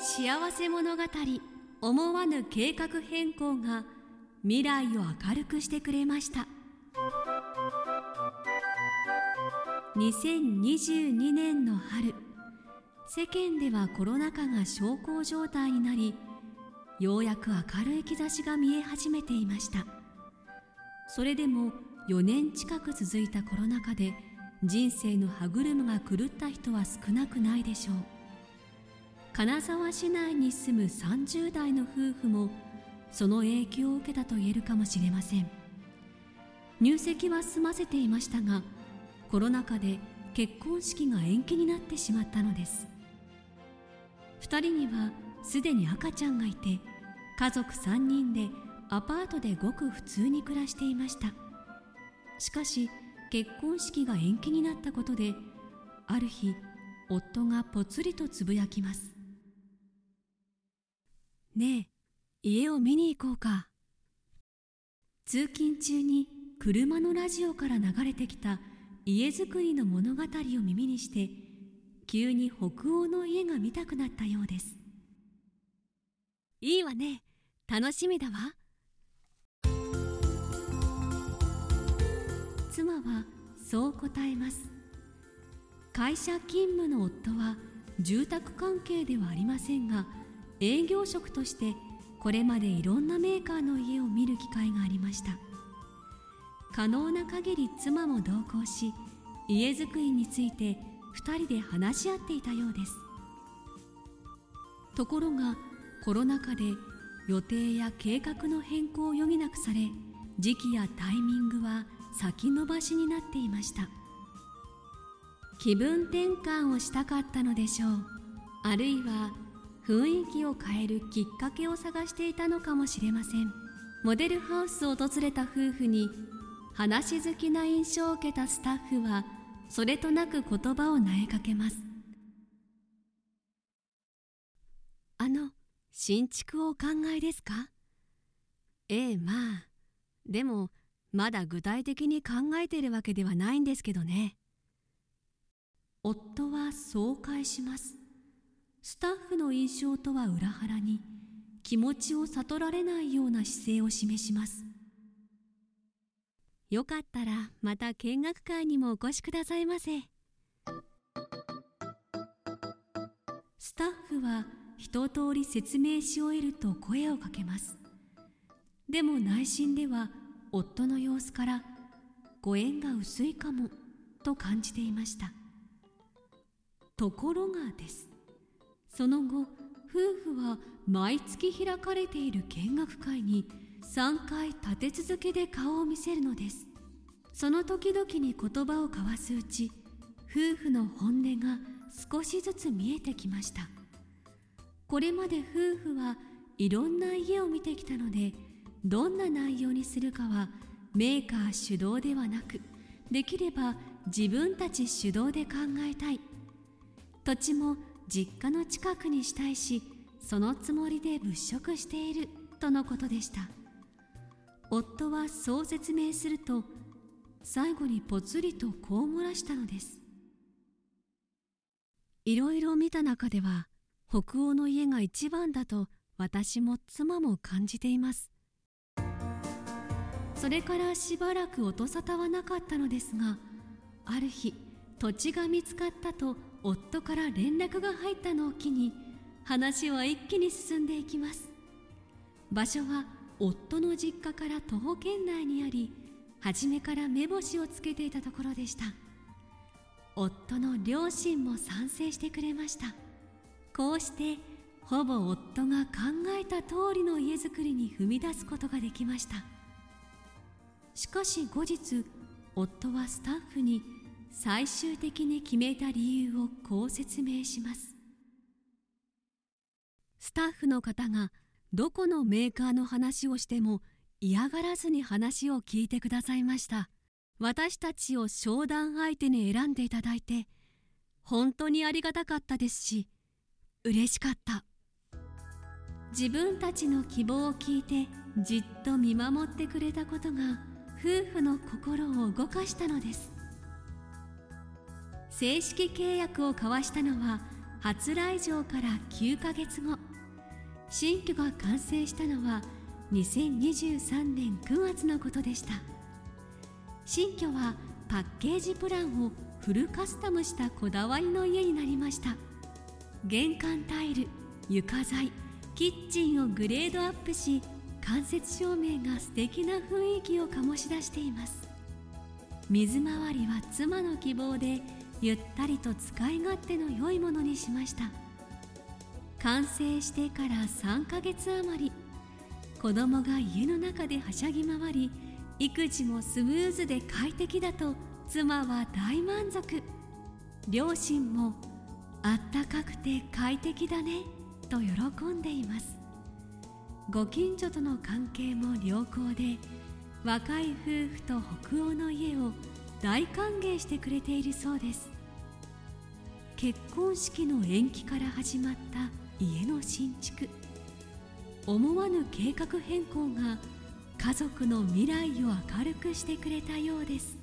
幸せ物語思わぬ計画変更が未来を明るくしてくれました。2022年の春世間ではコロナ禍が小康状態になりようやく明るい兆しが見え始めていました。それでも4年近く続いたコロナ禍で人生の歯車が狂った人は少なくないでしょう。金沢市内に住む30代の夫婦もその影響を受けたと言えるかもしれません。入籍は済ませていましたがコロナ禍で結婚式が延期になってしまったのです。2人にはすでに赤ちゃんがいて家族3人でアパートでごく普通に暮らしていました。しかし結婚式が延期になったことである日夫がぽつりとつぶやきます。ねえ家を見に行こうか。通勤中に車のラジオから流れてきた家づくりの物語を耳にして急に北欧の家が見たくなったようです。いいわね。楽しみだわ。妻はそう答えます。会社勤務の夫は住宅関係ではありませんが営業職としてこれまでいろんなメーカーの家を見る機会がありました。可能な限り妻も同行し家づくりについて2人で話し合っていたようです。ところがコロナ禍で予定や計画の変更を余儀なくされ時期やタイミングは先延ばしになっていました。気分転換をしたかったのでしょう。あるいは雰囲気を変えるきっかけを探していたのかもしれません。モデルハウスを訪れた夫婦に話好きな印象を受けたスタッフはそれとなく言葉を投げかけます。あの新築をお考えですか？ええまあでもまだ具体的に考えているわけではないんですけどね。夫はそう返します。スタッフの印象とは裏腹に気持ちを悟られないような姿勢を示します。よかったらまた見学会にもお越しくださいませ。スタッフは一通り説明し終えると声をかけます。でも内心では夫の様子からご縁が薄いかもと感じていました。ところがです。その後夫婦は毎月開かれている見学会に3回立て続けで顔を見せるのです。その時々に言葉を交わすうち夫婦の本音が少しずつ見えてきました。これまで夫婦はいろんな家を見てきたのでどんな内容にするかはメーカー主導ではなくできれば自分たち主導で考えたい。土地も実家の近くにしたいしそのつもりで物色しているとのことでした。夫はそう説明すると最後にぽつりとこう漏らしたのです。いろいろ見た中では北欧の家が一番だと私も妻も感じています。それからしばらく音沙汰はなかったのですがある日土地が見つかったと夫から連絡が入ったのを機に話は一気に進んでいきます。場所は夫の実家から徒歩圏内にあり初めから目星をつけていたところでした。夫の両親も賛成してくれました。こうしてほぼ夫が考えた通りの家づくりに踏み出すことができました。しかし後日夫はスタッフに最終的に決めた理由をこう説明します。スタッフの方がどこのメーカーの話をしても嫌がらずに話を聞いてくださいました。私たちを商談相手に選んでいただいて本当にありがたかったですし嬉しかった。自分たちの希望を聞いてじっと見守ってくれたことが夫婦の心を動かしたのです。正式契約を交わしたのは初来場から9ヶ月後。新居が完成したのは2023年9月のことでした。新居はパッケージプランをフルカスタムしたこだわりの家になりました。玄関タイル床材キッチンをグレードアップし間接照明が素敵な雰囲気を醸し出しています。水回りは妻の希望でゆったりと使い勝手の良いものにしました。完成してから3ヶ月余り子供が家の中ではしゃぎ回り育児もスムーズで快適だと妻は大満足。両親もあったかくて快適だねと喜んでいます。ご近所との関係も良好で若い夫婦と北欧の家を大歓迎してくれているそうです。結婚式の延期から始まった家の新築。思わぬ計画変更が家族の未来を明るくしてくれたようです。